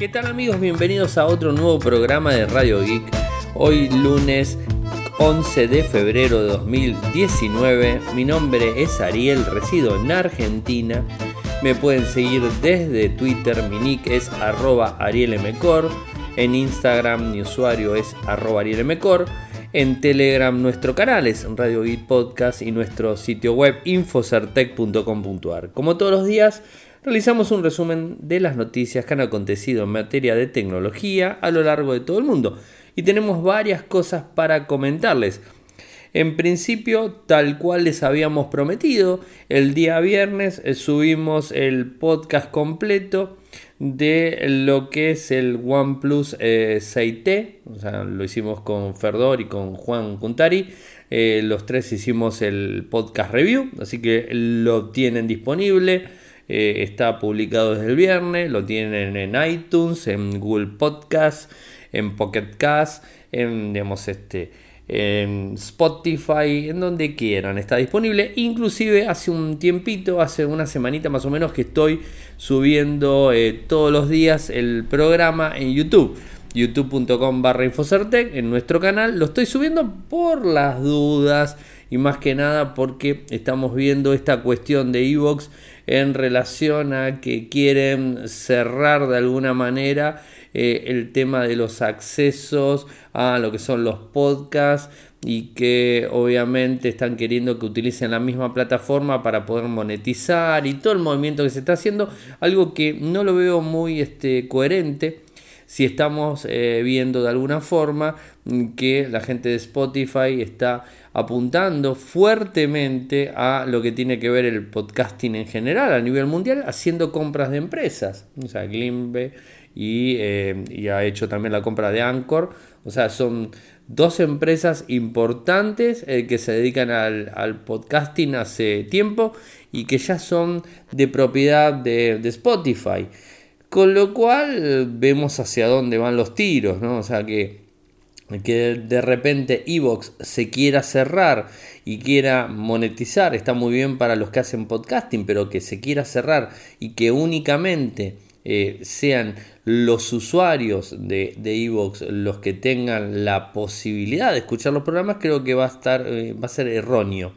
¿Qué tal amigos? Bienvenidos a otro nuevo programa de Radio Geek. Hoy lunes 11 de febrero de 2019. Mi nombre es Ariel, resido en Argentina. Me pueden seguir desde Twitter, mi nick es arroba arielmcor. En Instagram mi usuario es arroba arielmcor. En Telegram nuestro canal es Radio Geek Podcast y nuestro sitio web infocertec.com.ar. Como todos los días, realizamos un resumen de las noticias que han acontecido en materia de tecnología a lo largo de todo el mundo. Y tenemos varias cosas para comentarles. En principio, tal cual les habíamos prometido, el día viernes eh, subimos el podcast completo de lo que es el OnePlus 6T. Eh, o sea, lo hicimos con Ferdor y con Juan Cuntari. Eh, los tres hicimos el podcast review, así que lo tienen disponible. Eh, está publicado desde el viernes, lo tienen en iTunes, en Google Podcast, en Pocket Cast, en digamos este en Spotify, en donde quieran, está disponible. Inclusive hace un tiempito, hace una semanita más o menos que estoy subiendo eh, todos los días el programa en YouTube. youtube.com barra Infocertec en nuestro canal. Lo estoy subiendo por las dudas y más que nada porque estamos viendo esta cuestión de Evox en relación a que quieren cerrar de alguna manera eh, el tema de los accesos a lo que son los podcasts y que obviamente están queriendo que utilicen la misma plataforma para poder monetizar y todo el movimiento que se está haciendo, algo que no lo veo muy este, coherente si estamos eh, viendo de alguna forma que la gente de Spotify está apuntando fuertemente a lo que tiene que ver el podcasting en general a nivel mundial, haciendo compras de empresas. O sea, Glimbe y, eh, y ha hecho también la compra de Anchor. O sea, son dos empresas importantes eh, que se dedican al, al, podcasting hace tiempo y que ya son de propiedad de, de Spotify. Con lo cual vemos hacia dónde van los tiros, ¿no? O sea que, que de repente Evox se quiera cerrar y quiera monetizar, está muy bien para los que hacen podcasting, pero que se quiera cerrar y que únicamente eh, sean los usuarios de Evox los que tengan la posibilidad de escuchar los programas, creo que va a estar, eh, va a ser erróneo.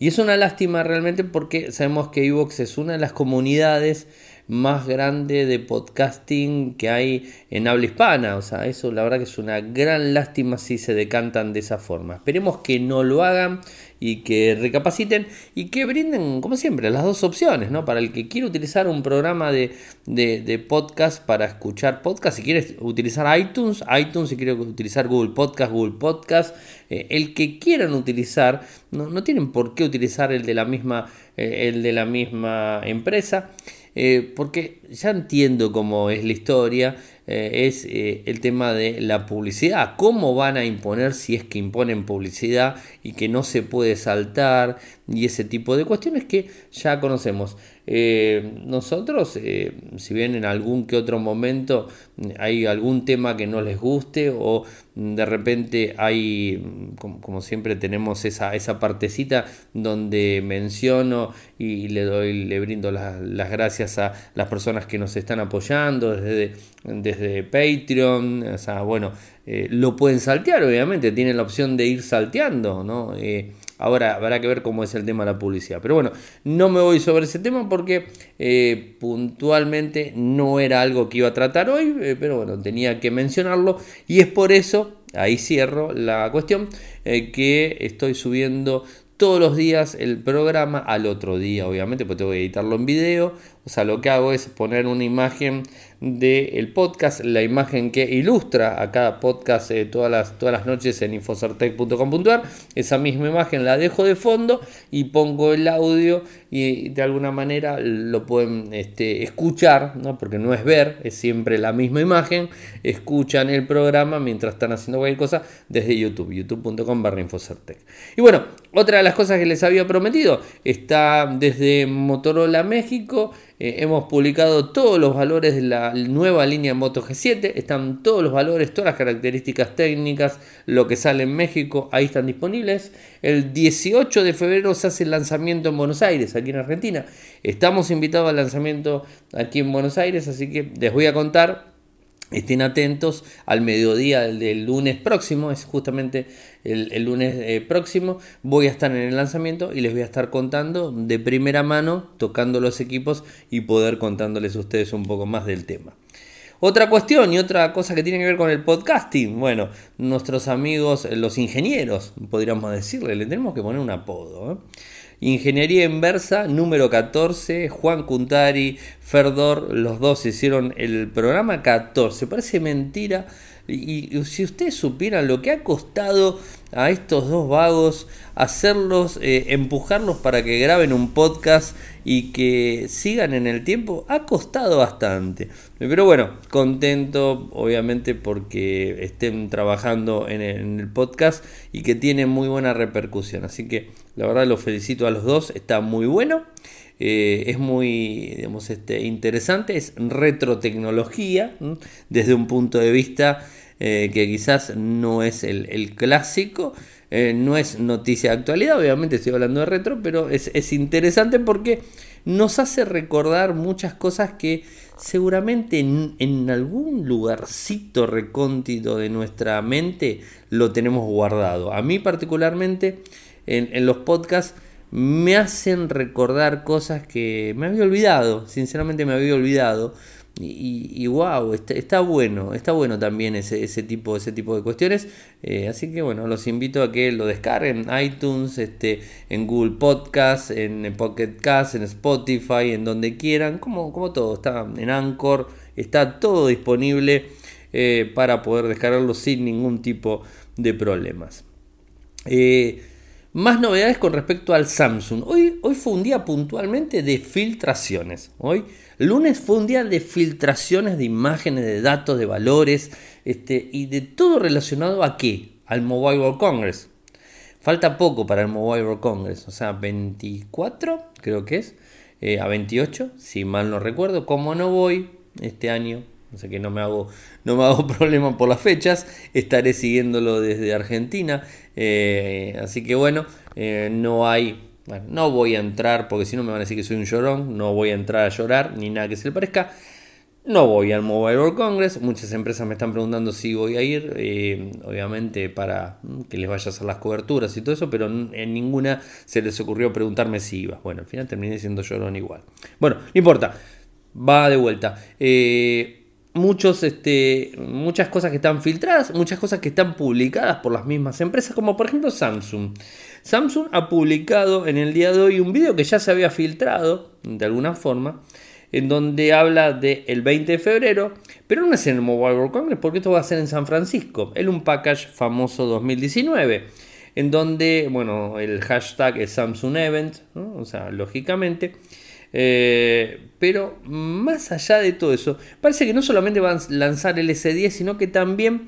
Y es una lástima realmente porque sabemos que Evox es una de las comunidades más grande de podcasting que hay en habla hispana. O sea, eso la verdad que es una gran lástima si se decantan de esa forma. Esperemos que no lo hagan y que recapaciten y que brinden, como siempre, las dos opciones, ¿no? Para el que quiere utilizar un programa de, de, podcast para escuchar podcast, si quieres utilizar iTunes, iTunes, si quiere utilizar Google Podcast, Google Podcast, eh, el que quieran utilizar, no, no, tienen por qué utilizar el de la misma, eh, el de la misma empresa. Eh, porque ya entiendo cómo es la historia, eh, es eh, el tema de la publicidad, cómo van a imponer si es que imponen publicidad y que no se puede saltar y ese tipo de cuestiones que ya conocemos. nosotros, si bien en algún que otro momento hay algún tema que no les guste o de repente hay, como, siempre tenemos esa, esa partecita donde menciono y le doy, le brindo las gracias a las personas que nos están apoyando desde, desde Patreon, o sea, bueno, eh, lo pueden saltear, obviamente, tienen la opción de ir salteando, ¿no? Eh, ahora habrá que ver cómo es el tema de la publicidad. Pero bueno, no me voy sobre ese tema porque eh, puntualmente no era algo que iba a tratar hoy, pero bueno, tenía que mencionarlo y es por eso, ahí cierro la cuestión, que estoy subiendo todos los días el programa al otro día, obviamente, porque tengo que editarlo en video. O sea, lo que hago es poner una imagen del podcast, la imagen que ilustra a cada podcast eh, todas, las, todas las noches en infocertec.com.ar. Esa misma imagen la dejo de fondo y pongo el audio y de alguna manera lo pueden este, escuchar, ¿no? porque no es ver, es siempre la misma imagen. Escuchan el programa mientras están haciendo cualquier cosa desde YouTube, youtube.com barra. Y bueno, otra de las cosas que les había prometido está desde Motorola México. Eh, hemos publicado todos los valores de la nueva línea Moto G7. Están todos los valores, todas las características técnicas, lo que sale en México, ahí están disponibles. El 18 de febrero se hace el lanzamiento en Buenos Aires, aquí en Argentina. Estamos invitados al lanzamiento aquí en Buenos Aires, así que les voy a contar Estén atentos al mediodía del, lunes próximo, es justamente el, lunes eh, próximo. Voy a estar en el lanzamiento y les voy a estar contando de primera mano, tocando los equipos y poder contándoles a ustedes un poco más del tema. Otra cuestión y otra cosa que tiene que ver con el podcasting, bueno, nuestros amigos, los ingenieros, podríamos decirle, le tenemos que poner un apodo. ¿eh? Ingeniería Inversa, número 14, Juan Cuntari, Ferdor, los dos hicieron el programa 14. Parece mentira. Y, si ustedes supieran lo que ha costado a estos dos vagos hacerlos, eh, empujarlos para que graben un podcast y que sigan en el tiempo, ha costado bastante. Pero bueno, contento obviamente porque estén trabajando en el, podcast y que tiene muy buena repercusión. Así que la verdad los felicito a los dos, está muy bueno. Eh, es muy digamos, este, interesante, es retrotecnología desde un punto de vista eh, que quizás no es el, clásico, eh, no es noticia de actualidad, obviamente estoy hablando de retro, pero es, interesante porque nos hace recordar muchas cosas que seguramente en, algún lugarcito recóndito de nuestra mente lo tenemos guardado. A mí particularmente en los podcasts me hacen recordar cosas que me había olvidado, sinceramente me había olvidado. Y, wow, está, bueno, está bueno también ese, ese, tipo, ese tipo de cuestiones. Eh, así que bueno, los invito a que lo descarguen en iTunes, este, en Google Podcast, en Pocket Cast, en Spotify, en donde quieran, como, como todo, está en Anchor, está todo disponible eh, para poder descargarlo sin ningún tipo de problemas. Eh, más novedades con respecto al Samsung. Hoy, hoy fue un día puntualmente de filtraciones. Hoy, lunes fue un día de filtraciones de imágenes, de datos, de valores este, y de todo relacionado a qué? Al Mobile World Congress. Falta poco para el Mobile World Congress, o sea, 24 creo que es, eh, a 28, si mal no recuerdo. Como no voy este año, o sea que no me hago, no me hago problema por las fechas, estaré siguiéndolo desde Argentina. Eh, así que bueno, eh, no hay, no voy a entrar, porque si no me van a decir que soy un llorón, no voy a entrar a llorar, ni nada que se le parezca. No voy al Mobile World Congress, muchas empresas me están preguntando si voy a ir, eh, obviamente para que les vaya a hacer las coberturas y todo eso, pero en ninguna se les ocurrió preguntarme si iba. Bueno, al final terminé siendo llorón igual. Bueno, no importa, va de vuelta. Eh, muchos, este, muchas cosas que están filtradas, muchas cosas que están publicadas por las mismas empresas, como por ejemplo Samsung. Samsung ha publicado en el día de hoy un video que ya se había filtrado, de alguna forma, en donde habla del 20 de febrero, pero no es en el Mobile World Congress, porque esto va a ser en San Francisco, el un package famoso 2019, en donde, bueno, el hashtag es Samsung Event, o sea, lógicamente, eh, pero más allá de todo eso, parece que no solamente van a lanzar el S10, sino que también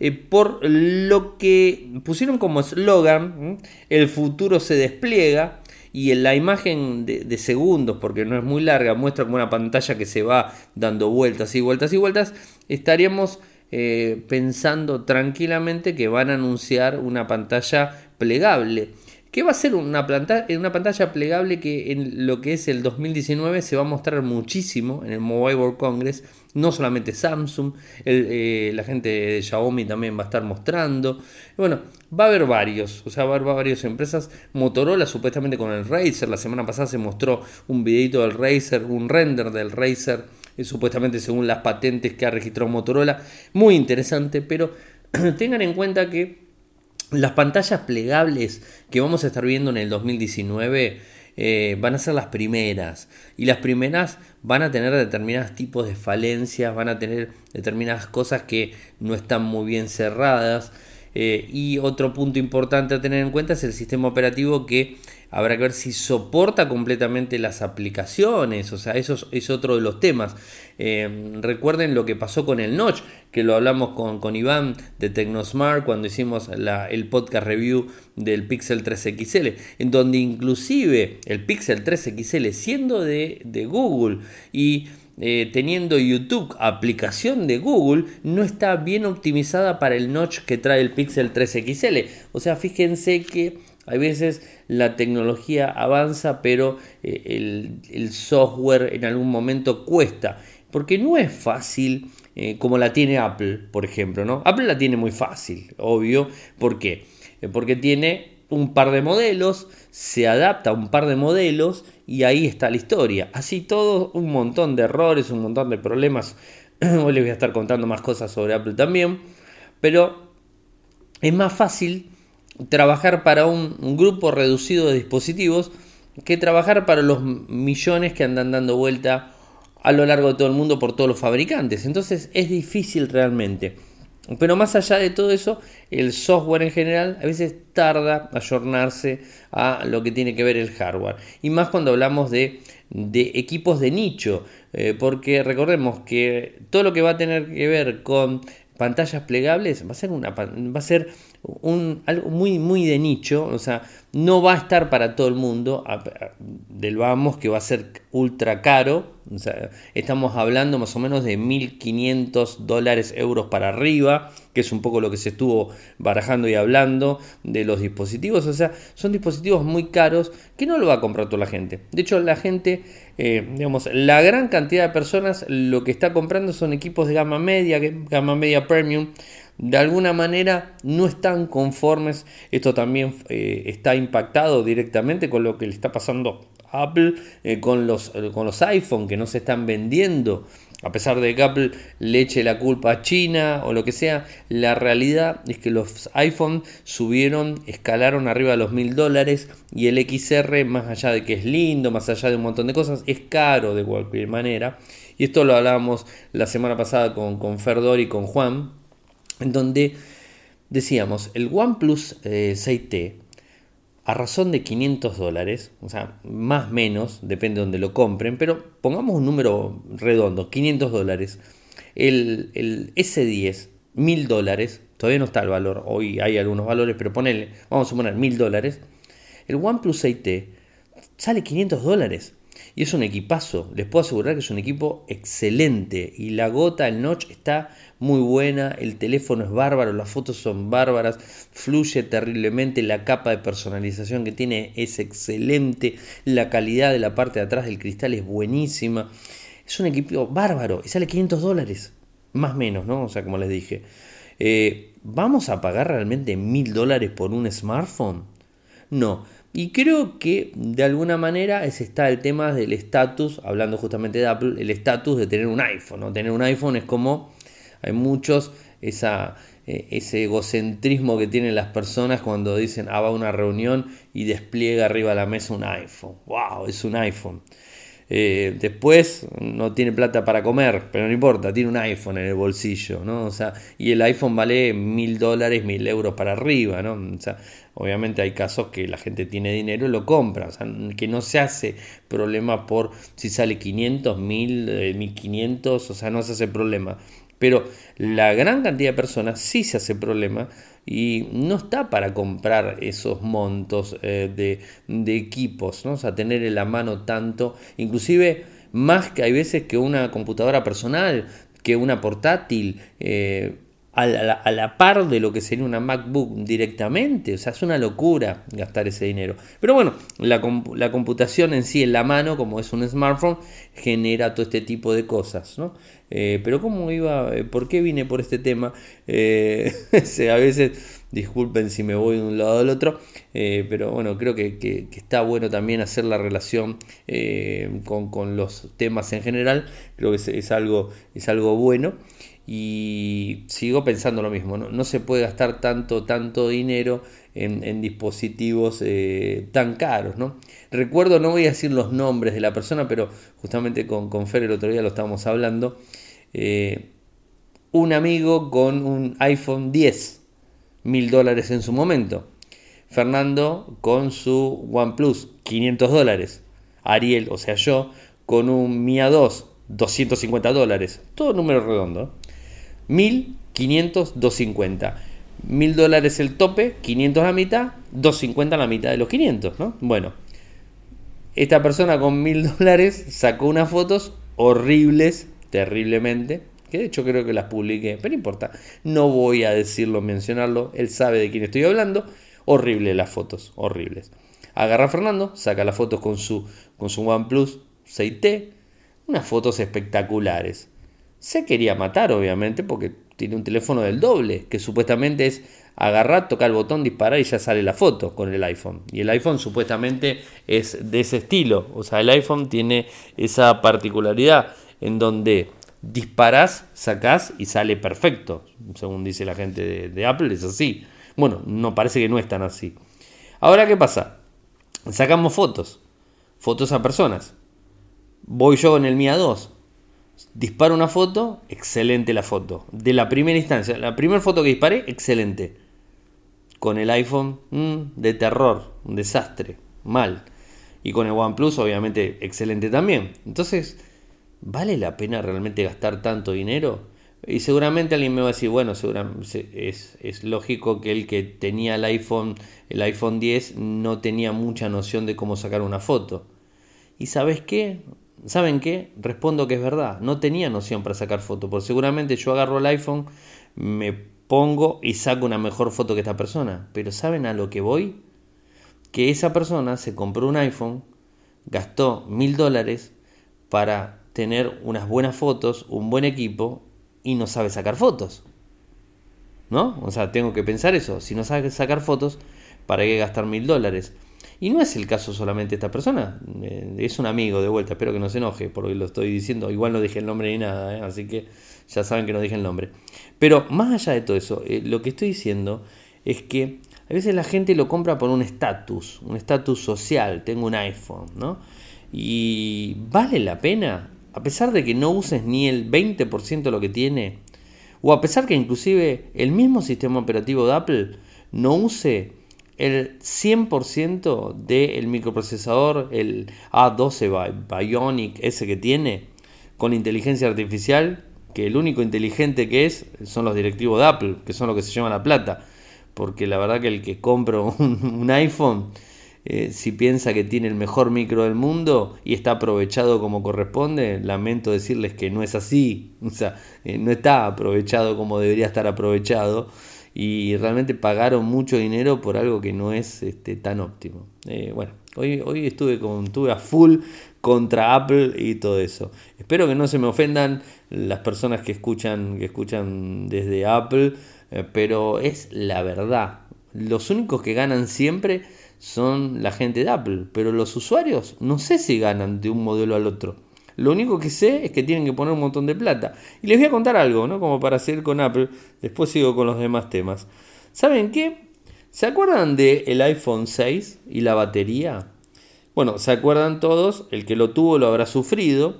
eh, por lo que pusieron como eslogan, el futuro se despliega. Y en la imagen de, segundos, porque no es muy larga, muestra como una pantalla que se va dando vueltas y vueltas y vueltas. Estaríamos eh, pensando tranquilamente que van a anunciar una pantalla plegable que va a ser una, una pantalla plegable que en lo que es el 2019 se va a mostrar muchísimo en el Mobile World Congress. No solamente Samsung, eh, la gente de Xiaomi también va a estar mostrando. Bueno, va a haber varios, o sea, va a haber varias empresas. Motorola supuestamente con el Razer, la semana pasada se mostró un videito del Razer, un render del Razer, eh, supuestamente según las patentes que ha registrado Motorola. Muy interesante, pero tengan en cuenta que las pantallas plegables que vamos a estar viendo en el 2019 eh, van a ser las primeras. Y las primeras van a tener determinados tipos de falencias, van a tener determinadas cosas que no están muy bien cerradas. Eh, y otro punto importante a tener en cuenta es el sistema operativo que habrá que ver si soporta completamente las aplicaciones, o sea, eso es, otro de los temas. Eh, recuerden lo que pasó con el Notch, que lo hablamos con, con Iván de Tecnosmart cuando hicimos el podcast review del Pixel 3 XL, en donde inclusive el Pixel 3 XL siendo de, de Google y eh, teniendo YouTube, aplicación de Google, no está bien optimizada para el notch que trae el Pixel 3 XL. O sea, fíjense que Hay veces la tecnología avanza, pero eh, el, el, software en algún momento cuesta. Porque no es fácil eh, como la tiene Apple, por ejemplo. ¿no? Apple la tiene muy fácil, obvio. ¿Por qué? Eh, porque tiene un par de modelos, se adapta a un par de modelos y ahí está la historia. Así todo, un montón de errores, un montón de problemas. Hoy les voy a estar contando más cosas sobre Apple también. Pero es más fácil trabajar para un, grupo reducido de dispositivos que trabajar para los millones que andan dando vuelta a lo largo de todo el mundo por todos los fabricantes. Entonces es difícil realmente. Pero más allá de todo eso, el software en general a veces tarda a ayornarse a lo que tiene que ver el hardware. Y más cuando hablamos de, equipos de nicho. Eh, porque recordemos que todo lo que va a tener que ver con pantallas plegables va a ser, una, va a ser un, algo muy, muy de nicho, o sea, no va a estar para todo el mundo, del vamos que va a ser ultra caro, estamos hablando más o menos de 1.500 dólares, euros para arriba, que es un poco lo que se estuvo barajando y hablando de los dispositivos, o sea, son dispositivos muy caros que no lo va a comprar toda la gente. De hecho, la gente, eh, digamos, la gran cantidad de personas lo que está comprando son equipos de gama media, gama media premium, de alguna manera no están conformes. Esto también eh, está impactado directamente con lo que le está pasando a Apple eh, con, los, con los iPhone que no se están vendiendo. A pesar de que Apple le eche la culpa a China o lo que sea, la realidad es que los iPhone subieron, escalaron arriba de los mil dólares y el XR, más allá de que es lindo, más allá de un montón de cosas, es caro de cualquier manera. Y esto lo hablábamos la semana pasada con, con Ferdor y con Juan, en donde decíamos, el OnePlus 6T, eh, a razón de 500 dólares, o sea, más menos, depende de donde lo compren, pero pongamos un número redondo, 500 dólares. El, el S10, 1000 dólares, todavía no está el valor, hoy hay algunos valores, pero ponele, vamos a poner 1000 dólares. El OnePlus 6T sale 500 dólares. Y es un equipazo, les puedo asegurar que es un equipo excelente. Y la gota, el notch está muy buena, el teléfono es bárbaro, las fotos son bárbaras, fluye terriblemente, la capa de personalización que tiene es excelente, la calidad de la parte de atrás del cristal es buenísima. Es un equipo bárbaro y sale 500 dólares, más o menos, ¿no? O sea, como les dije. Eh, ¿Vamos a pagar realmente mil dólares por un smartphone? No. Y creo que de alguna manera ese está el tema del estatus, hablando justamente de Apple, el estatus de tener un iPhone. Tener un iPhone es como hay muchos, esa, eh, ese egocentrismo que tienen las personas cuando dicen, ah, va a una reunión y despliega arriba de la mesa un iPhone. ¡Wow! Es un iPhone. Eh, después no tiene plata para comer, pero no importa, tiene un iPhone en el bolsillo, ¿no? O sea, y el iPhone vale mil dólares, mil euros para arriba, ¿no? O sea, obviamente hay casos que la gente tiene dinero y lo compra, o sea, que no se hace problema por si sale 500, 1000, 1500, o sea, no se hace problema. Pero la gran cantidad de personas sí se hace problema y no está para comprar esos montos eh, de, equipos, ¿no? o sea, tener en la mano tanto, inclusive más que hay veces que una computadora personal, que una portátil. Eh, a la, par de lo que sería una MacBook directamente. O sea, es una locura gastar ese dinero. Pero bueno, la, computación en sí en la mano, como es un smartphone, genera todo este tipo de cosas. ¿no? Eh, pero ¿cómo iba? Eh, ¿Por qué vine por este tema? Eh, a veces, disculpen si me voy de un lado al otro, pero bueno, creo que, está bueno también hacer la relación con, los temas en general. Creo que es, algo, es algo bueno. Y sigo pensando lo mismo, no, se puede gastar tanto, tanto dinero en, dispositivos eh, tan caros. ¿no? Recuerdo, no voy a decir los nombres de la persona, pero justamente con, con Fer el otro día lo estábamos hablando. Eh, un amigo con un iPhone 10, mil dólares en su momento. Fernando con su OnePlus, 500 dólares. Ariel, o sea yo, con un Mia 2, 250 dólares. Todo número redondo. 1500, 250. 1000 dólares el tope, 500 la mitad, 250 la mitad de los 500, ¿no? Bueno, esta persona con 1000 dólares sacó unas fotos horribles, terriblemente, que de hecho creo que las publiqué, pero no importa, no voy a decirlo, mencionarlo, él sabe de quién estoy hablando. Horribles las fotos, horribles. Agarra a Fernando, saca las fotos con su, con su OnePlus 6T, unas fotos espectaculares. Se quería matar, obviamente, porque tiene un teléfono del doble, que supuestamente es agarrar, tocar el botón, disparar y ya sale la foto con el iPhone. Y el iPhone supuestamente es de ese estilo. O sea, el iPhone tiene esa particularidad en donde disparas, sacás y sale perfecto. Según dice la gente de, de Apple, es así. Bueno, no parece que no es tan así. Ahora, ¿qué pasa? Sacamos fotos, fotos a personas. Voy yo en el MIA 2, disparo una foto, excelente la foto. De la primera instancia, la primera foto que disparé, excelente. Con el iPhone, mm, de terror, un desastre, mal. Y con el OnePlus, obviamente, excelente también. Entonces, ¿vale la pena realmente gastar tanto dinero? Y seguramente alguien me va a decir, bueno, seguramente es, es, lógico que el que tenía el iPhone, el iPhone 10 no tenía mucha noción de cómo sacar una foto. ¿Y sabes qué? ¿Saben qué? Respondo que es verdad, no tenía noción para sacar foto, porque seguramente yo agarro el iPhone, me pongo y saco una mejor foto que esta persona. Pero ¿saben a lo que voy? Que esa persona se compró un iPhone, gastó mil dólares para tener unas buenas fotos, un buen equipo y no sabe sacar fotos. ¿No? O sea, tengo que pensar eso. Si no sabe sacar fotos, ¿para qué gastar mil dólares? Y no es el caso solamente de esta persona. Eh, es un amigo de vuelta. Espero que no se enoje porque lo estoy diciendo. Igual no dije el nombre ni nada. ¿eh? Así que ya saben que no dije el nombre. Pero más allá de todo eso, eh, lo que estoy diciendo es que a veces la gente lo compra por un estatus. Un estatus social. Tengo un iPhone. ¿no? Y vale la pena a pesar de que no uses ni el 20% de lo que tiene, o a pesar que inclusive el mismo sistema operativo de Apple no use el 100% del microprocesador, el A12 Bionic, ese que tiene, con inteligencia artificial, que el único inteligente que es son los directivos de Apple, que son lo que se llama la plata. Porque la verdad que el que compra un iPhone eh, si piensa que tiene el mejor micro del mundo y está aprovechado como corresponde, lamento decirles que no es así, o sea, eh, no está aprovechado como debería estar aprovechado y realmente pagaron mucho dinero por algo que no es este, tan óptimo. Eh, bueno, hoy, hoy estuve, con, estuve a full contra Apple y todo eso. Espero que no se me ofendan las personas que escuchan, que escuchan desde Apple, pero es la verdad. Los únicos que ganan siempre son la gente de Apple, pero los usuarios no sé si ganan de un modelo al otro. Lo único que sé es que tienen que poner un montón de plata. Y les voy a contar algo, ¿no? Como para seguir con Apple. Después sigo con los demás temas. ¿Saben qué? ¿Se acuerdan del el iPhone 6 y la batería? Bueno, se acuerdan todos, el que lo tuvo lo habrá sufrido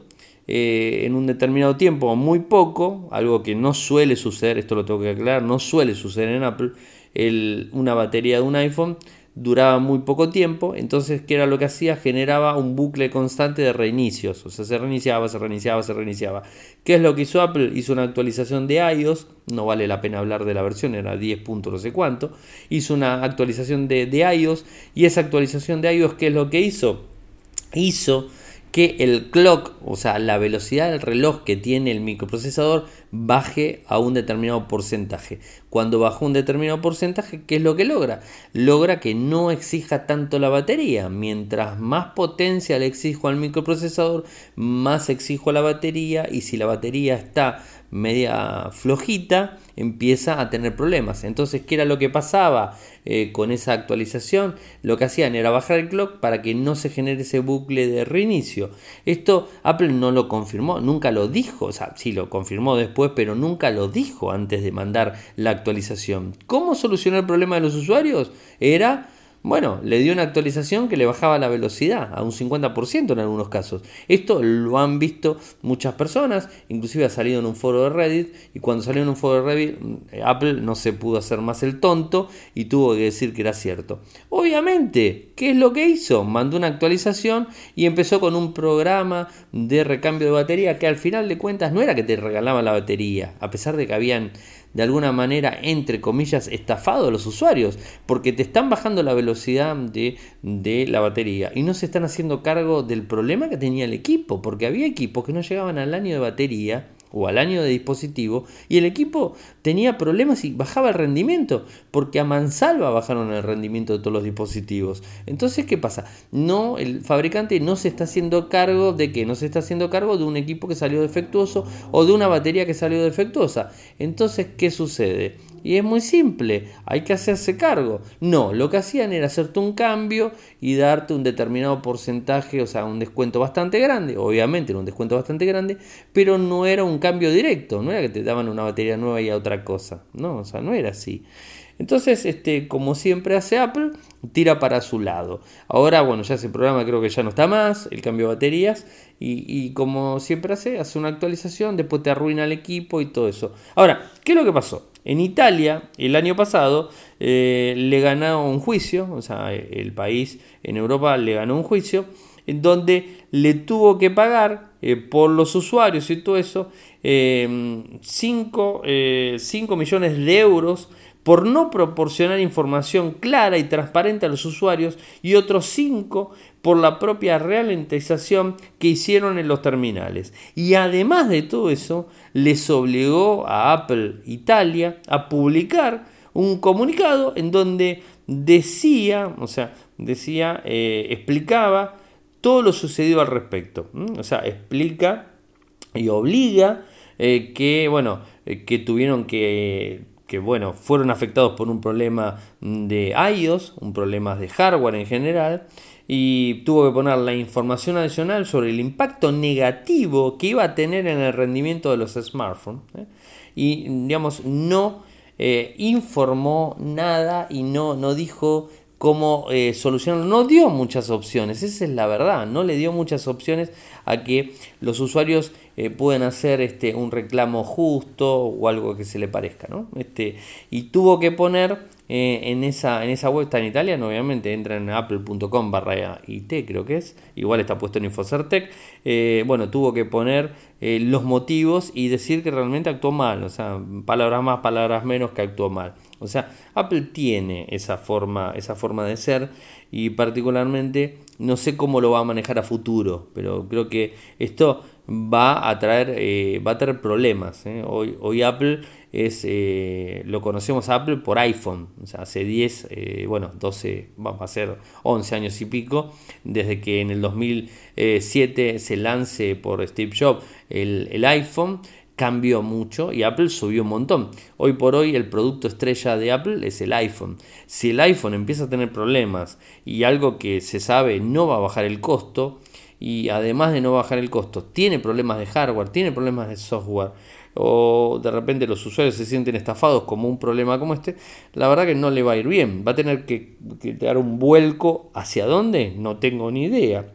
eh, en un determinado tiempo, muy poco, algo que no suele suceder, esto lo tengo que aclarar, no suele suceder en Apple, el, una batería de un iPhone duraba muy poco tiempo, entonces, ¿qué era lo que hacía? Generaba un bucle constante de reinicios, o sea, se reiniciaba, se reiniciaba, se reiniciaba. ¿Qué es lo que hizo Apple? Hizo una actualización de iOS, no vale la pena hablar de la versión, era 10. no sé cuánto, hizo una actualización de, de iOS, y esa actualización de iOS, ¿qué es lo que hizo? Hizo que el clock, o sea, la velocidad del reloj que tiene el microprocesador, baje a un determinado porcentaje. Cuando baja un determinado porcentaje, ¿qué es lo que logra? Logra que no exija tanto la batería. Mientras más potencia le exijo al microprocesador, más exijo la batería y si la batería está media flojita, empieza a tener problemas. Entonces, ¿qué era lo que pasaba eh, con esa actualización? Lo que hacían era bajar el clock para que no se genere ese bucle de reinicio. Esto Apple no lo confirmó, nunca lo dijo, o sea, sí lo confirmó después, pero nunca lo dijo antes de mandar la actualización. ¿Cómo solucionar el problema de los usuarios? Era bueno, le dio una actualización que le bajaba la velocidad a un 50% en algunos casos. Esto lo han visto muchas personas, inclusive ha salido en un foro de Reddit y cuando salió en un foro de Reddit eh, Apple no se pudo hacer más el tonto y tuvo que decir que era cierto. Obviamente, ¿qué es lo que hizo? Mandó una actualización y empezó con un programa de recambio de batería que al final de cuentas no era que te regalaba la batería, a pesar de que habían de alguna manera, entre comillas, estafado a los usuarios, porque te están bajando la velocidad de, de, la batería y no se están haciendo cargo del problema que tenía el equipo, porque había equipos que no llegaban al año de batería o al año de dispositivo y el equipo tenía problemas y bajaba el rendimiento, porque a mansalva bajaron el rendimiento de todos los dispositivos. Entonces, ¿qué pasa? No, el fabricante no se está haciendo cargo de que no se está haciendo cargo de un equipo que salió defectuoso o de una batería que salió defectuosa. Entonces, ¿qué sucede? Y es muy simple, hay que hacerse cargo. No, lo que hacían era hacerte un cambio y darte un determinado porcentaje, o sea, un descuento bastante grande, obviamente era un descuento bastante grande, pero no era un cambio directo, no era que te daban una batería nueva y a otra cosa, no, o sea, no era así. Entonces, este, como siempre hace Apple, tira para su lado. Ahora, bueno, ya ese programa creo que ya no está más, el cambio de baterías, y, y, como siempre hace, hace una actualización, después te arruina el equipo y todo eso. Ahora, ¿qué es lo que pasó? En Italia, el año pasado, eh, le ganó un juicio, o sea, el país en Europa le ganó un juicio, en donde le tuvo que pagar eh, por los usuarios y todo eso 5 eh, millones de euros por no proporcionar información clara y transparente a los usuarios y otros 5 por la propia ralentización que hicieron en los terminales. Y además de todo eso, les obligó a Apple Italia a publicar un comunicado en donde decía, o sea, decía, eh, explicaba todo lo sucedido al respecto. O sea, explica y obliga eh, que, bueno, eh, que tuvieron que que bueno, fueron afectados por un problema de iOS, un problema de hardware en general, y tuvo que poner la información adicional sobre el impacto negativo que iba a tener en el rendimiento de los smartphones. ¿eh? Y digamos, no eh, informó nada y no, no dijo cómo eh, solucionarlo. No dio muchas opciones, esa es la verdad, no le dio muchas opciones a que los usuarios eh, pueden hacer este, un reclamo justo o algo que se le parezca. ¿no? Este, y tuvo que poner eh, en, esa, en esa web, está en italiano, obviamente, entra en apple.com barra IT, creo que es, igual está puesto en Infocertec, bueno, tuvo que poner los motivos y decir que realmente actuó mal, o sea, palabras más, palabras menos que actuó mal. O sea, Apple tiene esa forma, esa forma de ser y particularmente no sé cómo lo va a manejar a futuro, pero creo que esto va a traer, eh, va a traer problemas. ¿eh? Hoy, hoy Apple es, eh, lo conocemos a Apple por iPhone, o sea, hace 10, bueno, 12, vamos a ser 11 años y pico, desde que en el 2007 se lance por Steve Jobs el, el iPhone, cambió mucho y Apple subió un montón. Hoy por hoy el producto estrella de Apple es el iPhone. Si el iPhone empieza a tener problemas y algo que se sabe no va a bajar el costo, y además de no bajar el costo, tiene problemas de hardware, tiene problemas de software, o de repente los usuarios se sienten estafados como un problema como este, la verdad que no le va a ir bien. Va a tener que, dar un vuelco hacia dónde, no tengo ni idea.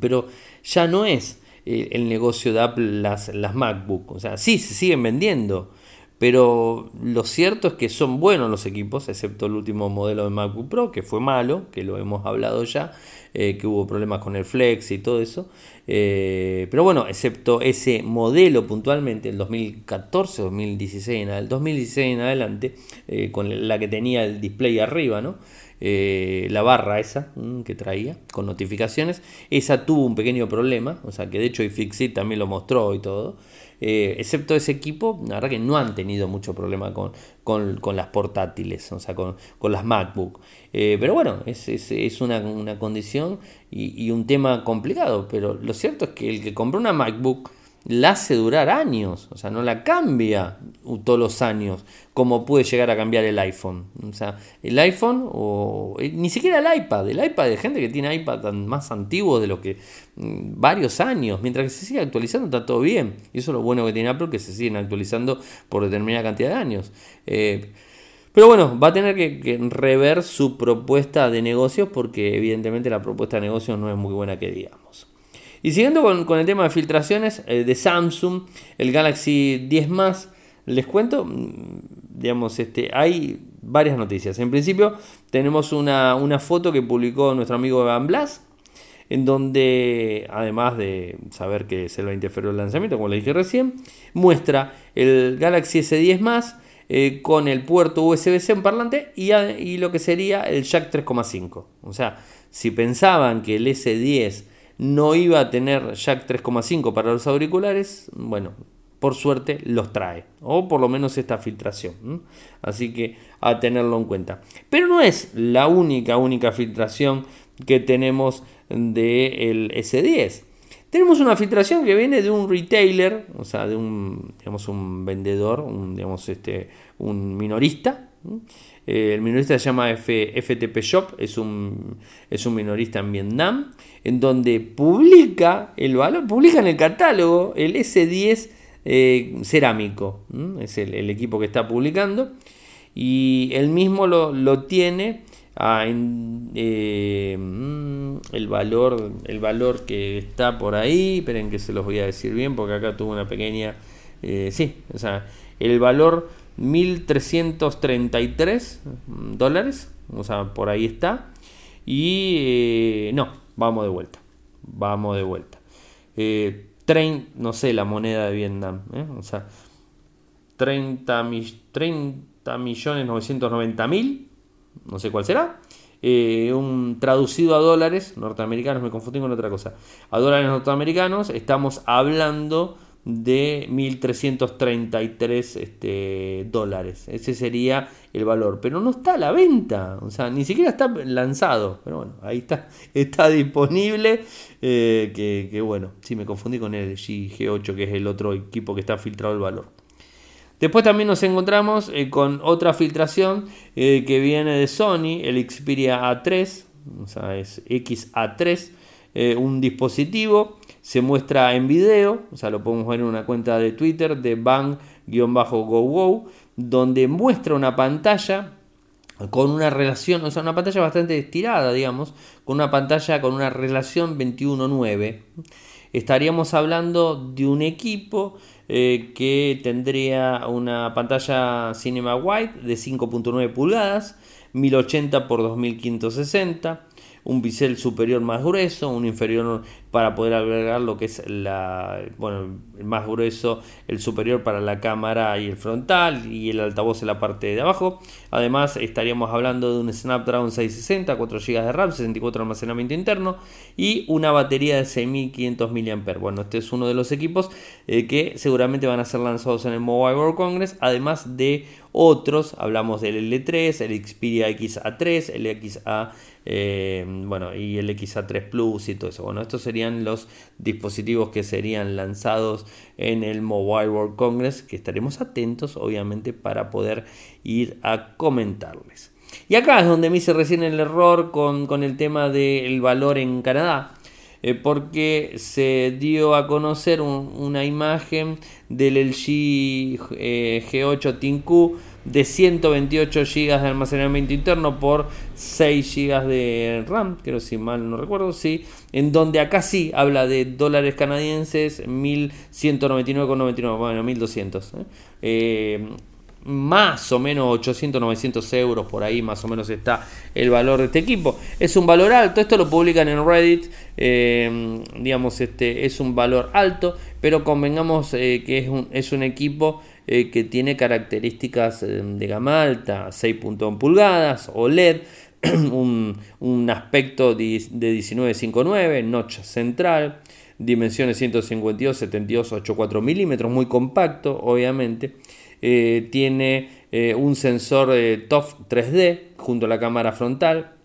Pero ya no es el negocio de Apple las, las MacBook. O sea, sí, se siguen vendiendo. Pero lo cierto es que son buenos los equipos, excepto el último modelo de MacBook Pro, que fue malo, que lo hemos hablado ya, eh, que hubo problemas con el Flex y todo eso. Eh, pero bueno, excepto ese modelo puntualmente, el 2014, 2016, el 2016 en adelante, eh, con la que tenía el display arriba, ¿no? La barra esa mm, que traía con notificaciones, esa tuvo un pequeño problema, o sea que de hecho iFixit también lo mostró y todo. Eh, excepto ese equipo, la verdad que no han tenido mucho problema con, con, las portátiles, o sea, con, las MacBook. Eh, pero bueno, es, es, una, una, condición y, y, un tema complicado, pero lo cierto es que el que compró una MacBook la hace durar años, o sea, no la cambia todos los años, como puede llegar a cambiar el iPhone. O sea, el iPhone o eh, ni siquiera el iPad, el iPad de gente que tiene iPad más antiguos de lo que mm, varios años, mientras que se sigue actualizando está todo bien. Y eso es lo bueno que tiene Apple, que se siguen actualizando por determinada cantidad de años. Eh, pero bueno, va a tener que, rever su propuesta de negocios porque evidentemente la propuesta de negocios no es muy buena que digamos. Y siguiendo con, el tema de filtraciones eh, de Samsung, el Galaxy 10 más, les cuento, mm, digamos, este, hay varias noticias. En principio tenemos una, foto que publicó nuestro amigo Evan Blas, en donde, además de saber que es 20 de febrero el lanzamiento, como le dije recién, muestra el Galaxy S10 más eh, con el puerto USB-C en parlante y, y, lo que sería el jack 3,5. O sea, si pensaban que el S10 no iba a tener jack 3,5 para los auriculares, bueno, por suerte los trae, o por lo menos esta filtración. Así que a tenerlo en cuenta. Pero no es la única, única filtración que tenemos del S10. Tenemos una filtración que viene de un retailer, o sea, de un, digamos, un vendedor, un, digamos, este, un minorista. Eh, el minorista se llama FTP Shop, es un, es un minorista en Vietnam, en donde publica el valor, publica en el catálogo el S10 eh, cerámico, es el, equipo que está publicando, y él mismo lo, lo tiene Ah, eh, mm, el valor el valor que está por ahí esperen que se los voy a decir bien porque acá tuvo una pequeña sí o sea el valor 1333 dólares. O sea por ahí está. Y eh, no vamos de vuelta. Vamos de vuelta. No sé la moneda de Vietnam o sea 30, 30 millones 990 mil no sé cuál será, eh, un traducido a dólares norteamericanos, me confundí con otra cosa, a dólares norteamericanos, estamos hablando de 1.333 este, dólares. Ese sería el valor. Pero no está a la venta. O sea, ni siquiera está lanzado. Pero bueno, ahí está. Está disponible. Eh, que, que, bueno, sí, me confundí con el G8, que es el otro equipo que está filtrado el valor. Después también nos encontramos eh, con otra filtración eh, que viene de Sony, el Xperia A3, o sea, es XA3, eh, un dispositivo, se muestra en video, o sea, lo podemos ver en una cuenta de Twitter de bang-go-go, donde muestra una pantalla con una relación, o sea, una pantalla bastante estirada, digamos, con una pantalla con una relación 21.9. Estaríamos hablando de un equipo eh, que tendría una pantalla Cinema Wide de 5.9 pulgadas, 1080 x 2560, un bisel superior más grueso, un inferior para poder albergar lo que es la, bueno, el más grueso, el superior para la cámara y el frontal y el altavoz en la parte de abajo. Además estaríamos hablando de un Snapdragon 660, 4 GB de RAM, 64 de almacenamiento interno y una batería de 6500 mAh. Bueno, este es uno de los equipos eh, que seguramente van a ser lanzados en el Mobile World Congress, además de otros, hablamos del L3, el Xperia XA3, el XA, eh, bueno, y el XA3 Plus y todo eso. Bueno, estos serían los dispositivos que serían lanzados en el Mobile World Congress, que estaremos atentos obviamente para poder ir a comentarles. Y acá es donde me hice recién el error con, el tema del valor en Canadá. Eh, porque se dio a conocer una imagen del LG eh, G8 ThinQ de 128 GB de almacenamiento interno por 6 GB de RAM, creo si mal no recuerdo, sí, en donde acá sí habla de dólares canadienses 1199,99, bueno, 1200. ¿eh? Eh, más o menos 800, 900 euros por ahí más o menos está el valor de este equipo. Es un valor alto, esto lo publican en Reddit, eh, digamos, este es un valor alto, pero convengamos que es un, es un equipo eh, que tiene características eh, de gama alta, 6.1 pulgadas, OLED, un, un aspecto de 19.59, notch central, dimensiones 152, 72, 84 milímetros, muy compacto, obviamente. Eh, tiene un sensor TOF 3D junto a la cámara frontal,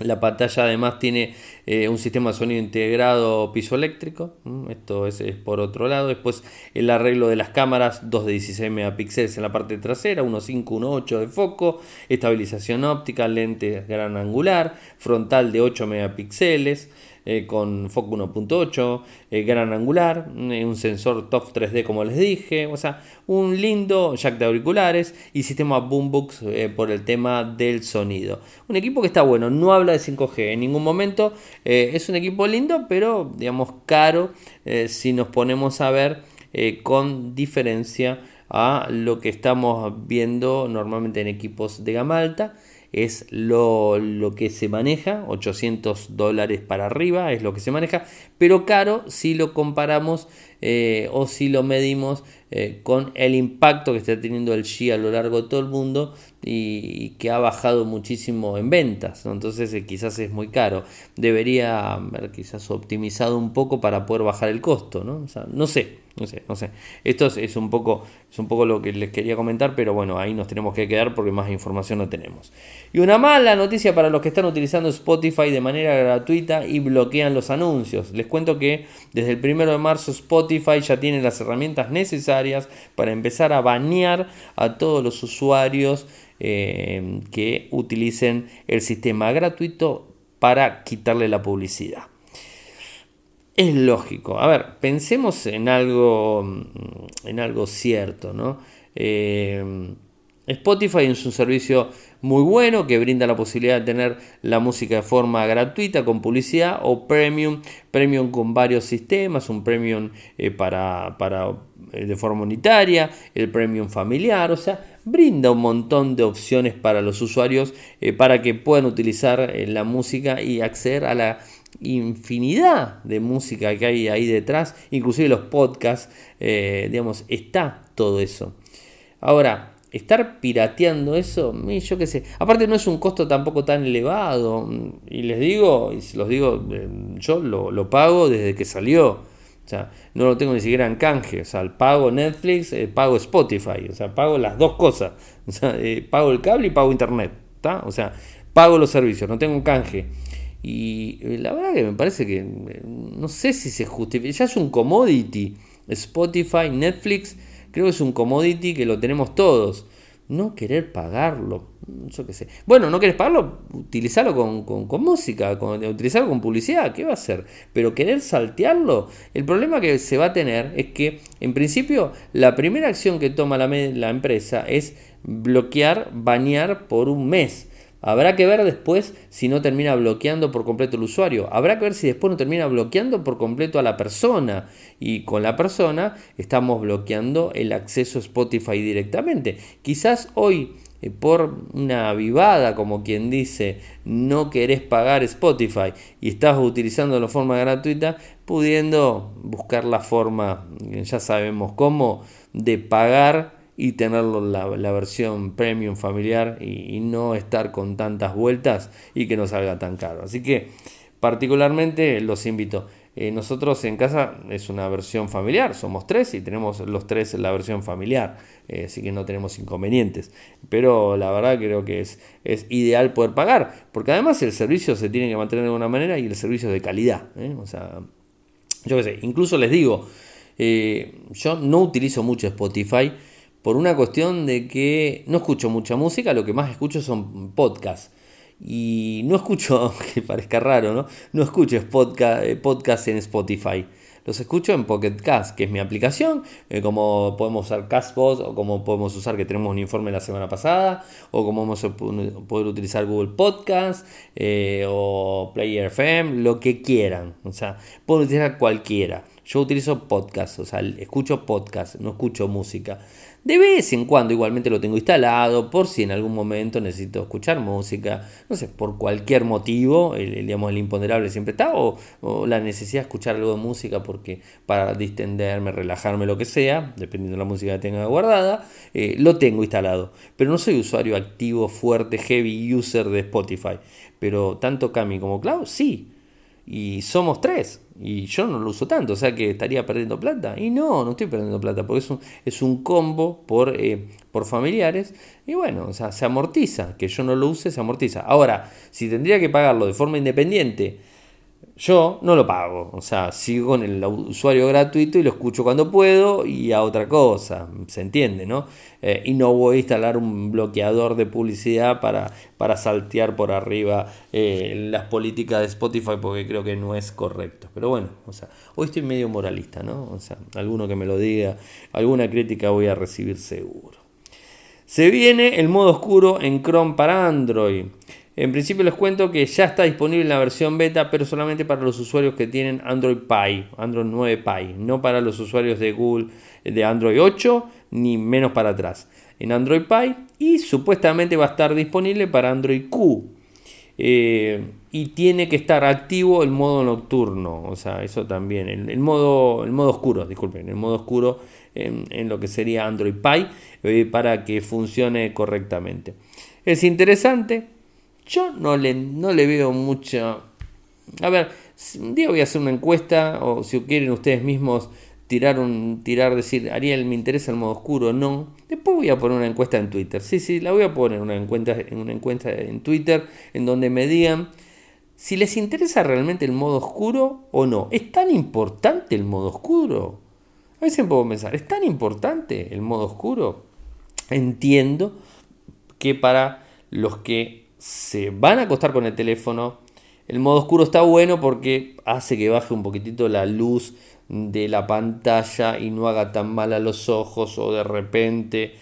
la pantalla además tiene eh, un sistema de sonido integrado pisoeléctrico. Esto es, por otro lado. Después el arreglo de las cámaras, 2 de 16 megapíxeles en la parte trasera, 1.5, 1.8 de foco, estabilización óptica, lente gran angular, frontal de 8 megapíxeles. Eh, con foco 1.8, eh, gran angular, eh, un sensor TOF 3D como les dije, o sea, un lindo jack de auriculares y sistema Boombox por el tema del sonido. Un equipo que está bueno, no habla de 5G en ningún momento, es un equipo lindo, pero digamos caro si nos ponemos a ver con diferencia a lo que estamos viendo normalmente en equipos de gama alta es lo, que se maneja, 800 dólares para arriba es lo que se maneja, pero caro si lo comparamos eh, o si lo medimos eh, con el impacto que está teniendo el G a lo largo de todo el mundo, y, que ha bajado muchísimo en ventas, entonces eh, quizás es muy caro. Debería haber quizás optimizado un poco para poder bajar el costo, ¿no? sé, no sé, no sé. Esto es, un poco, es un poco lo que les quería comentar, pero bueno, ahí nos tenemos que quedar porque más información no tenemos. Y una mala noticia para los que están utilizando Spotify de manera gratuita y bloquean los anuncios. Les cuento que desde el 1 de marzo Spotify ya tiene las herramientas necesarias para empezar a banear a todos los usuarios eh, que utilicen el sistema gratuito para quitarle la publicidad es lógico. A ver, pensemos en algo, mm, en algo cierto, ¿no? Eh, Spotify es un servicio muy bueno que brinda la posibilidad de tener la música de forma gratuita con publicidad o premium, premium con varios sistemas, un premium eh, para, para de forma unitaria, el premium familiar, o sea, brinda un montón de opciones para los usuarios para que puedan utilizar la música y acceder a la infinidad de música que hay ahí detrás, inclusive los podcasts, eh, digamos, está todo eso. Ahora, estar pirateando eso, yo qué sé, aparte no es un costo tampoco tan elevado, y les digo, y los digo, eh, yo lo, pago desde que salió. O sea, no lo tengo ni siquiera en canje. O sea, pago Netflix, eh, pago Spotify. O sea, pago las dos cosas. Sea, pago el cable y pago internet. O sea, pago los servicios, no tengo canje. Y eh, la verdad que me parece que eh, no sé si se justifica. Ya es un commodity. Spotify, Netflix, creo que es un commodity que lo tenemos todos. No querer pagarlo, yo qué sé. Bueno, no querés pagarlo, utilizarlo con, música, con, utilizarlo con publicidad, ¿qué va a hacer? Pero querer saltearlo, el problema que se va a tener es que, en principio, la primera acción que toma la, la empresa es bloquear, banear por un mes. Habrá que ver después si no termina bloqueando por completo el usuario. Habrá que ver si después no termina bloqueando por completo a la persona. Y con la persona estamos bloqueando el acceso a Spotify directamente. Quizás hoy eh, por una avivada, como quien dice, no querés pagar Spotify y estás utilizando la forma gratuita, pudiendo buscar la forma, ya sabemos cómo, de pagar y tenerlo la, la versión premium familiar y, no estar con tantas vueltas y que no salga tan caro. Así que particularmente los invito. Eh, nosotros en casa es una versión familiar, somos tres y tenemos los tres la versión familiar, eh, así que no tenemos inconvenientes. Pero la verdad creo que es, es ideal poder pagar, porque además el servicio se tiene que mantener de alguna manera y el servicio es de calidad. ¿eh? O sea, yo qué sé, incluso les digo, yo no utilizo mucho Spotify por una cuestión de que no escucho mucha música, lo que más escucho son podcasts. Y no escucho, que parezca raro, ¿no? No escucho podcast, eh, podcast en Spotify. Los escucho en Pocket Cast, que es mi aplicación, eh, como podemos usar Castbox o como podemos usar que tenemos un informe la semana pasada, o como vamos a poder utilizar Google Podcast eh, o Player FM, lo que quieran. O sea, puedo utilizar cualquiera. Yo utilizo podcast, o sea, escucho podcast, no escucho música. De vez en cuando igualmente lo tengo instalado por si en algún momento necesito escuchar música, no sé, por cualquier motivo, el, digamos, el imponderable siempre está, o, la necesidad de escuchar algo de música porque para distenderme, relajarme, lo que sea, dependiendo de la música que tenga guardada, eh, lo tengo instalado. Pero no soy usuario activo, fuerte, heavy user de Spotify. Pero tanto Cami como Cloud, sí. Y somos tres. Y yo no lo uso tanto, o sea que estaría perdiendo plata. Y no, no estoy perdiendo plata, porque es un, es un combo por, eh, por familiares. Y bueno, o sea, se amortiza. Que yo no lo use, se amortiza. Ahora, si tendría que pagarlo de forma independiente yo no lo pago, o sea, sigo con el usuario gratuito y lo escucho cuando puedo y a otra cosa, se entiende, ¿no? Eh, y no voy a instalar un bloqueador de publicidad para, para saltear por arriba eh, las políticas de Spotify porque creo que no es correcto. Pero bueno, o sea, hoy estoy medio moralista, ¿no? O sea, alguno que me lo diga, alguna crítica voy a recibir seguro. Se viene el modo oscuro en Chrome para Android. En principio les cuento que ya está disponible la versión beta, pero solamente para los usuarios que tienen Android Pie, Android 9 Pie, no para los usuarios de Google de Android 8, ni menos para atrás. En Android Pie y supuestamente va a estar disponible para Android Q. Eh, y tiene que estar activo el modo nocturno, o sea, eso también, el, modo, el modo oscuro, disculpen, el modo oscuro en, lo que sería Android Pie eh, para que funcione correctamente. Es interesante, yo no le, no le veo mucha... A ver, un día voy a hacer una encuesta o si quieren ustedes mismos tirar un tirar decir Ariel me interesa el modo oscuro no después voy a poner una encuesta en Twitter sí sí la voy a poner una encuesta en una encuesta en Twitter en donde me digan si les interesa realmente el modo oscuro o no. ¿Es tan importante el modo oscuro? A veces puedo pensar, ¿es tan importante el modo oscuro? Entiendo que para los que se van a acostar con el teléfono, el modo oscuro está bueno porque hace que baje un poquitito la luz de la pantalla y no haga tan mal a los ojos o de repente.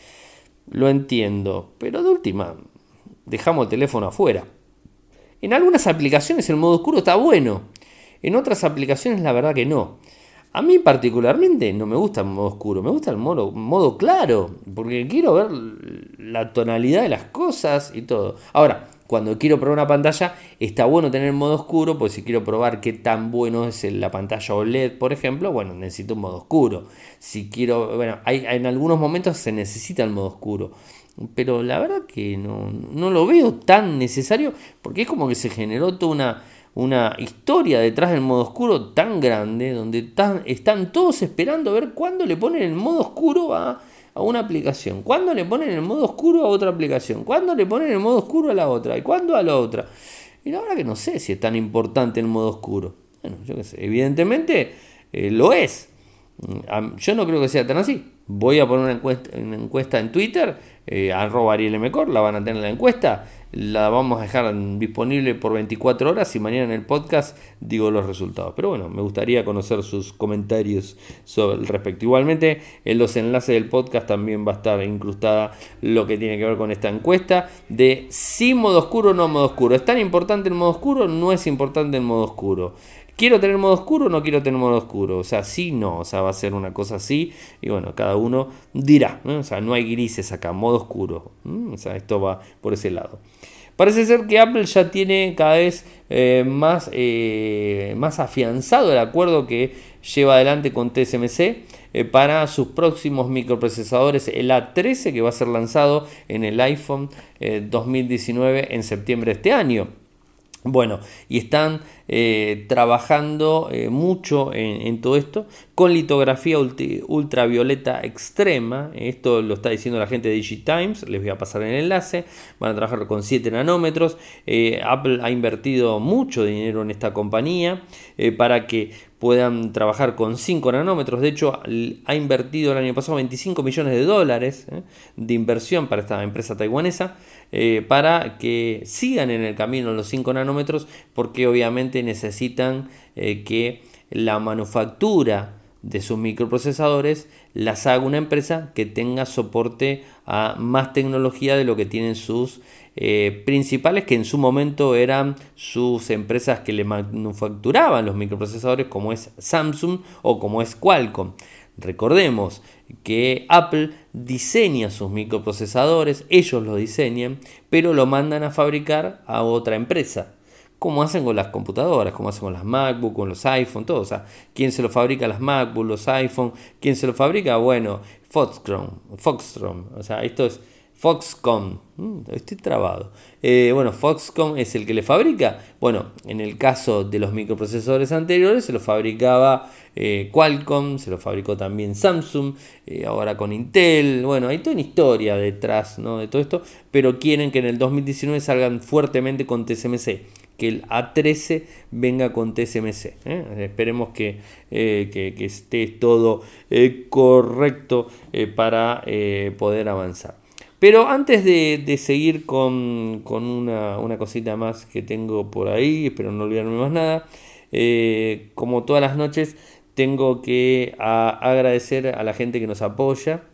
Lo entiendo, pero de última, dejamos el teléfono afuera. En algunas aplicaciones el modo oscuro está bueno, en otras aplicaciones la verdad que no. A mí particularmente no me gusta el modo oscuro, me gusta el modo, modo claro, porque quiero ver la tonalidad de las cosas y todo. Ahora, cuando quiero probar una pantalla, está bueno tener modo oscuro, porque si quiero probar qué tan bueno es la pantalla OLED, por ejemplo, bueno, necesito un modo oscuro. Si quiero, bueno, hay, en algunos momentos se necesita el modo oscuro pero la verdad que no, lo veo tan necesario porque es como que se generó toda una, una historia detrás del modo oscuro tan grande donde están todos esperando a ver cuándo le ponen el modo oscuro a, una aplicación, cuándo le ponen el modo oscuro a otra aplicación, cuándo le ponen el modo oscuro a la otra y cuándo a la otra. Y la verdad que no sé si es tan importante el modo oscuro. Bueno, yo qué sé, evidentemente eh, lo es. Mm, yo no creo que sea tan así. Voy a poner una encuesta, una encuesta en Twitter eh, arroba Ariel Mecor, la van a tener en la encuesta, la vamos a dejar disponible por 24 horas y mañana en el podcast digo los resultados. Pero bueno, me gustaría conocer sus comentarios sobre el respecto. Igualmente, en los enlaces del podcast también va a estar incrustada lo que tiene que ver con esta encuesta de si modo oscuro o no modo oscuro. ¿Es tan importante el modo oscuro? No es importante el modo oscuro. ¿Quiero tener modo oscuro o no quiero tener modo oscuro? O sea, sí, no, o sea, va a ser una cosa así. Y bueno, cada uno dirá, o sea, no hay grises acá, modo oscuro. O sea, esto va por ese lado. Parece ser que Apple ya tiene cada vez eh, más, eh, más afianzado el acuerdo que lleva adelante con TSMC eh, para sus próximos microprocesadores, el A13 que va a ser lanzado en el iPhone 2019 en septiembre de este año. Bueno, y están eh, trabajando eh, mucho en, todo esto con litografía ultravioleta extrema. Esto lo está diciendo la gente de DigiTimes, les voy a pasar el enlace. Van a trabajar con 7 nanómetros. Eh, Apple ha invertido mucho dinero en esta compañía para que puedan trabajar con 5 nanómetros. De hecho, ha invertido el año pasado 25 millones de dólares de inversión para esta empresa taiwanesa. Eh, para que sigan en el camino los 5 nanómetros porque obviamente necesitan eh, que la manufactura de sus microprocesadores las haga una empresa que tenga soporte a más tecnología de lo que tienen sus eh, principales que en su momento eran sus empresas que le manufacturaban los microprocesadores como es Samsung o como es Qualcomm. Recordemos que Apple diseña sus microprocesadores, ellos los diseñan, pero lo mandan a fabricar a otra empresa. Como hacen con las computadoras, como hacen con las MacBook, con los iPhone, todo. O sea, ¿quién se lo fabrica las MacBook, los iPhone? ¿Quién se lo fabrica? Bueno, Foxconn. Foxconn. O sea, esto es Foxconn, mm, estoy trabado. Eh, bueno, Foxconn es el que le fabrica. Bueno, en el caso de los microprocesadores anteriores se lo fabricaba eh, Qualcomm, se lo fabricó también Samsung, eh, ahora con Intel. Bueno, hay toda una historia detrás de todo esto, pero quieren que en el 2019 salgan fuertemente con TSMC. Que el A13 venga con TSMC. Esperemos que, que, esté todo correcto para poder avanzar. Pero antes de, seguir con, una, cosita más que tengo por ahí, espero no olvidarme más nada, eh, como todas las noches tengo que agradecer a la gente que nos apoya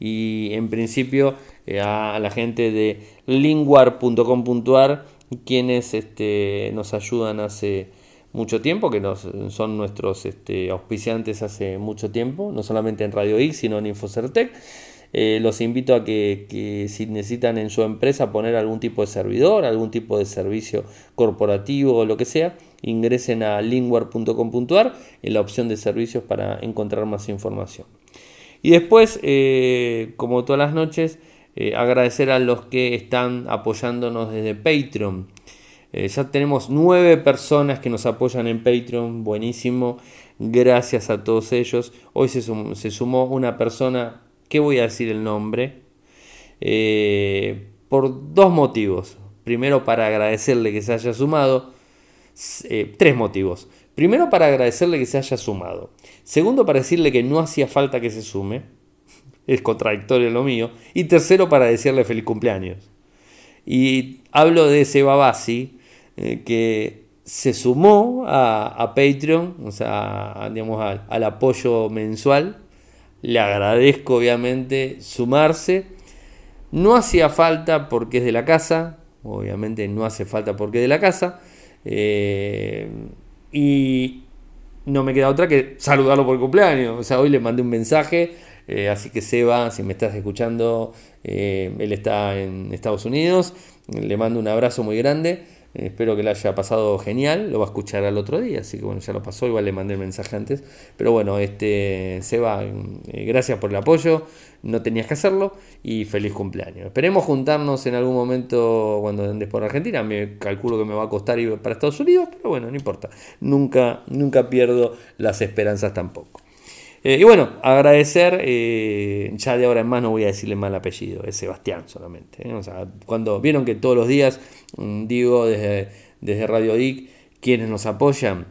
y en principio eh, a, la gente de linguar.com.ar quienes este, nos ayudan hace mucho tiempo, que nos, son nuestros este, auspiciantes hace mucho tiempo, no solamente en Radio X, sino en Infocertec. Eh, los invito a que, si necesitan en su empresa poner algún tipo de servidor, algún tipo de servicio corporativo o lo que sea, ingresen a lingware.com.ar en la opción de servicios para encontrar más información. Y después, eh, como todas las noches, eh, agradecer a los que están apoyándonos desde Patreon. ya tenemos nueve personas que nos apoyan en Patreon, buenísimo. Gracias a todos ellos. Hoy se, se sumó una persona ¿Qué voy a decir el nombre? Eh, por dos motivos. Primero, para agradecerle que se haya sumado. Eh, tres motivos. Primero, para agradecerle que se haya sumado. Segundo, para decirle que no hacía falta que se sume. Es contradictorio lo mío. Y tercero, para decirle feliz cumpleaños. Y hablo de ese Babasi, eh, que se sumó a, Patreon, o sea, digamos, al apoyo mensual le agradezco obviamente sumarse. No hacía falta porque es de la casa, obviamente no hace falta porque es de la casa. Eh, y no me queda otra que saludarlo por el cumpleaños. O sea, hoy le mandé un mensaje, eh, así que Seba, si me estás escuchando, eh, él está en Estados Unidos, le mando un abrazo muy grande. Espero que le haya pasado genial, lo va a escuchar al otro día, así que bueno, ya lo pasó, igual le mandé el mensaje antes. Pero bueno, este Seba, eh, gracias por el apoyo, no tenías que hacerlo y feliz cumpleaños. Esperemos juntarnos en algún momento cuando andes por Argentina, me calculo que me va a costar ir para Estados Unidos, pero bueno, no importa, nunca, nunca pierdo las esperanzas tampoco. Eh, y bueno, agradecer, eh, ya de ahora en más no voy a decirle mal apellido, es Sebastián solamente. ¿eh? O sea, cuando vieron que todos los días digo desde, desde Radio DIC quienes nos apoyan,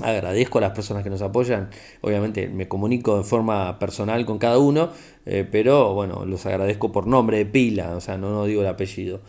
agradezco a las personas que nos apoyan, obviamente me comunico de forma personal con cada uno, pero bueno, los agradezco por nombre de pila, o sea, no, no digo el apellido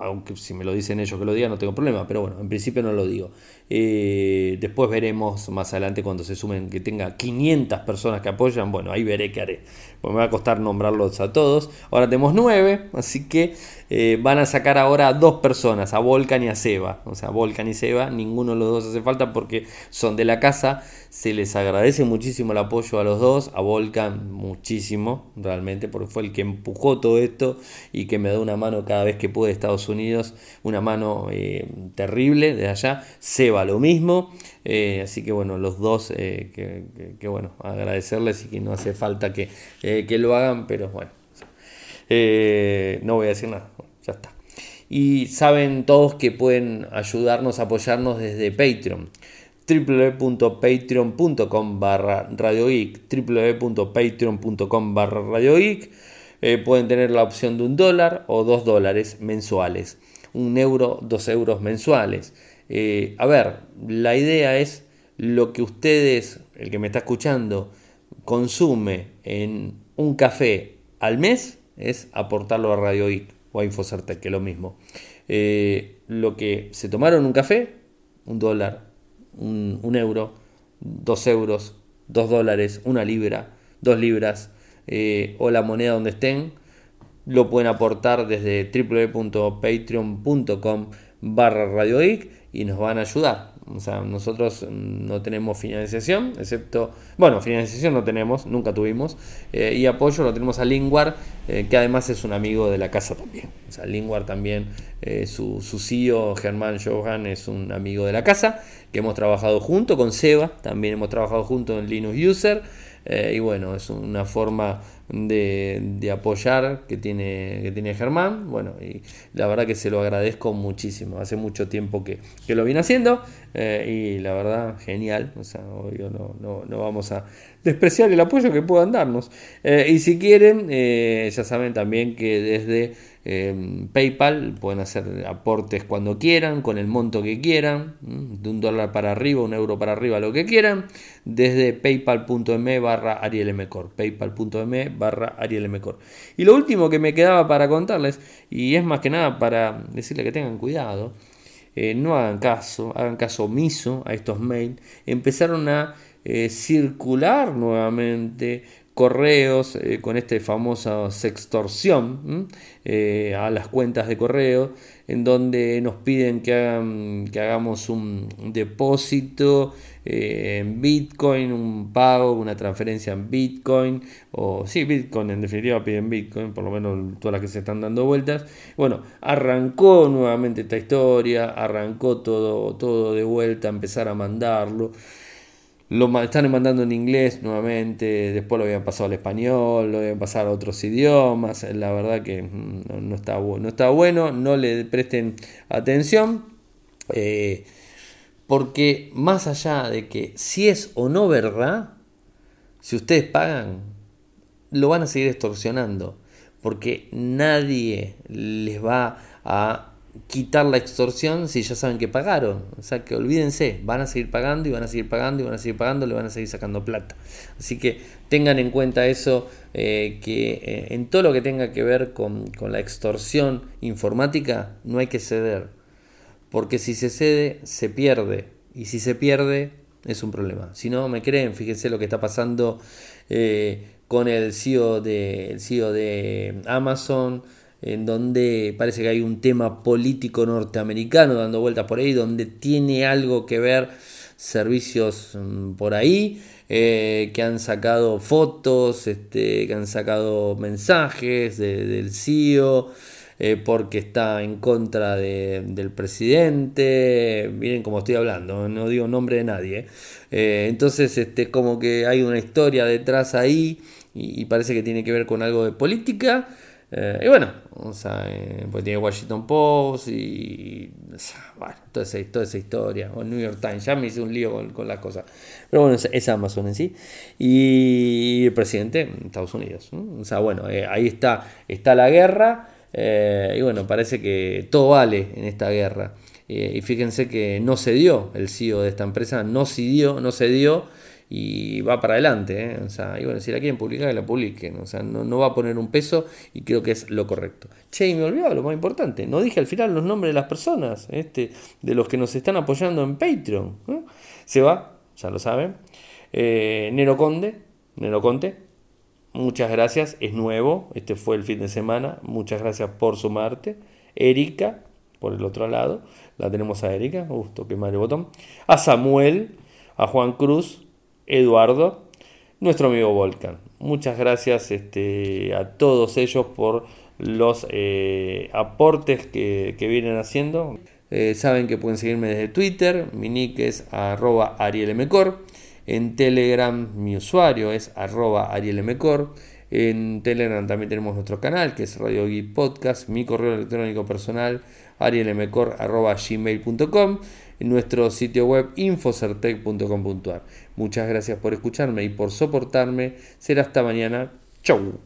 aunque si me lo dicen ellos que lo digan no tengo problema, pero bueno, en principio no lo digo. Eh, después veremos más adelante cuando se sumen que tenga 500 personas que apoyan, bueno, ahí veré qué haré, pues me va a costar nombrarlos a todos. Ahora tenemos 9, así que eh, van a sacar ahora a dos personas, a Volcan y a Seba, o sea, Volcan y Seba, ninguno de los dos hace falta porque son de la casa, se les agradece muchísimo el apoyo a los dos, a Volcan muchísimo, realmente, porque fue el que empujó todo esto y que me da una mano cada vez que pude Estados Unidos, una mano eh, terrible de allá. Seba lo mismo, eh, así que bueno, los dos, que, bueno, agradecerles y que no hace falta que, que lo hagan, pero bueno, no voy a decir nada, Y saben todos que pueden ayudarnos, apoyarnos desde Patreon www.patreon.com barra radiogeek www.patreon.com barra radiogeek eh, pueden tener la opción de un dólar o dos dólares mensuales. Un euro, dos euros mensuales. Eh, a ver, la idea es lo que ustedes, el que me está escuchando, consume en un café al mes, es aportarlo a Radio Geek o a Infocertec, que lo mismo. Eh, lo que se tomaron un café, un dólar, un, euro, dos euros, dos dólares, una libra, dos libras, eh, o la moneda donde estén, lo pueden aportar desde www.patreon.com barra Radio y nos van a ayudar. O sea, nosotros no tenemos financiación, excepto, bueno, financiación no tenemos, nunca tuvimos, eh, y apoyo lo tenemos a Lingwar, eh, que además es un amigo de la casa también. O sea, Lingwar también, su, su CEO Germán Johan es un amigo de la casa, que hemos trabajado junto con Seba, también hemos trabajado junto en Linux User. Eh, y bueno, es una forma de, apoyar que tiene, que tiene Germán. Bueno, y la verdad que se lo agradezco muchísimo. Hace mucho tiempo que, lo viene haciendo eh, y la verdad, genial. O sea, obvio, no, no, no vamos a despreciar el apoyo que puedan darnos. Eh, y si quieren, ya saben también que desde PayPal pueden hacer aportes cuando quieran, con el monto que quieran, de un dólar para arriba, un euro para arriba, lo que quieran, desde paypal.me barra arielmcor, paypal.me barra arielmcor. Y lo último que me quedaba para contarles, y es más que nada para decirles que tengan cuidado, eh, no hagan caso, hagan caso omiso a estos mails, empezaron a eh, circular nuevamente correos eh, con esta famosa sextorsión a las cuentas de correo en donde nos piden que hagamos un depósito eh, en Bitcoin, un pago, una transferencia en Bitcoin, o sí, Bitcoin en definitiva piden Bitcoin, por lo menos todas las que se están dando vueltas. Bueno, arrancó nuevamente esta historia, arrancó todo, todo de vuelta, empezar a mandarlo. Lo están mandando en inglés nuevamente, después lo habían pasado al español, lo habían pasado a otros idiomas. La verdad que mm, no, está, no está bueno, no le presten atención. Eh, porque más allá de que si es o no verdad, si ustedes pagan, lo van a seguir extorsionando. Porque nadie les va a quitar la extorsión si ya saben que pagaron. O sea que olvídense, van a seguir pagando y van a seguir pagando y van a seguir pagando, le van a seguir sacando plata. Así que tengan en cuenta eso, eh, que eh, en todo lo que tenga que ver con, la extorsión informática no hay que ceder. Porque si se cede, se pierde. Y si se pierde, es un problema. Si no me creen, fíjense lo que está pasando eh, con el CEO, de, el CEO de Amazon en donde parece que hay un tema político norteamericano dando vueltas por ahí, donde tiene algo que ver servicios mm, por ahí, eh, que han sacado fotos, este, que han sacado mensajes del CEO. Eh, porque está en contra del presidente, miren cómo estoy hablando, no digo nombre de nadie, eh, entonces este, como que hay una historia detrás ahí y parece que tiene que ver con algo de política, eh, y bueno, o sea, eh, pues tiene Washington Post y. bueno, toda esa, toda esa, historia. O New York Times, ya me hice un lío con, con las cosas. Pero bueno, es, Amazon en sí. Y el presidente, Estados Unidos. O sea, bueno, eh, ahí está, está la guerra. Y bueno, parece que todo vale en esta guerra. y fíjense que no se dio el CEO de esta empresa, no se dio, no se dio y va para adelante. ¿eh? O sea, y bueno, si la quieren publicar, que la publiquen. O sea, no, no, va a poner un peso y creo que es lo correcto. Che, y me olvidaba lo más importante. No dije al final los nombres de las personas, este, de los que nos están apoyando en Patreon. ¿eh? Se va, ya lo saben. Eh, Nero Conde, Nero Conte, muchas gracias. Es nuevo, este fue el fin de semana. Muchas gracias por sumarte. Erika, por el otro lado, la tenemos a Erika, gusto que madre botón. A Samuel, a Juan Cruz, Eduardo, nuestro amigo Volcan. Muchas gracias este, a todos ellos por los eh, aportes que, vienen haciendo. Eh, saben que pueden seguirme desde Twitter, mi nick es arielmcor. En Telegram mi usuario es arroba arielmcor. En Telegram también tenemos nuestro canal que es Radio Geek Podcast. Mi correo electrónico personal arielmcor.gmail.com en nuestro sitio web infocertec.com.ar. Muchas gracias por escucharme y por soportarme. Será hasta mañana. Chau.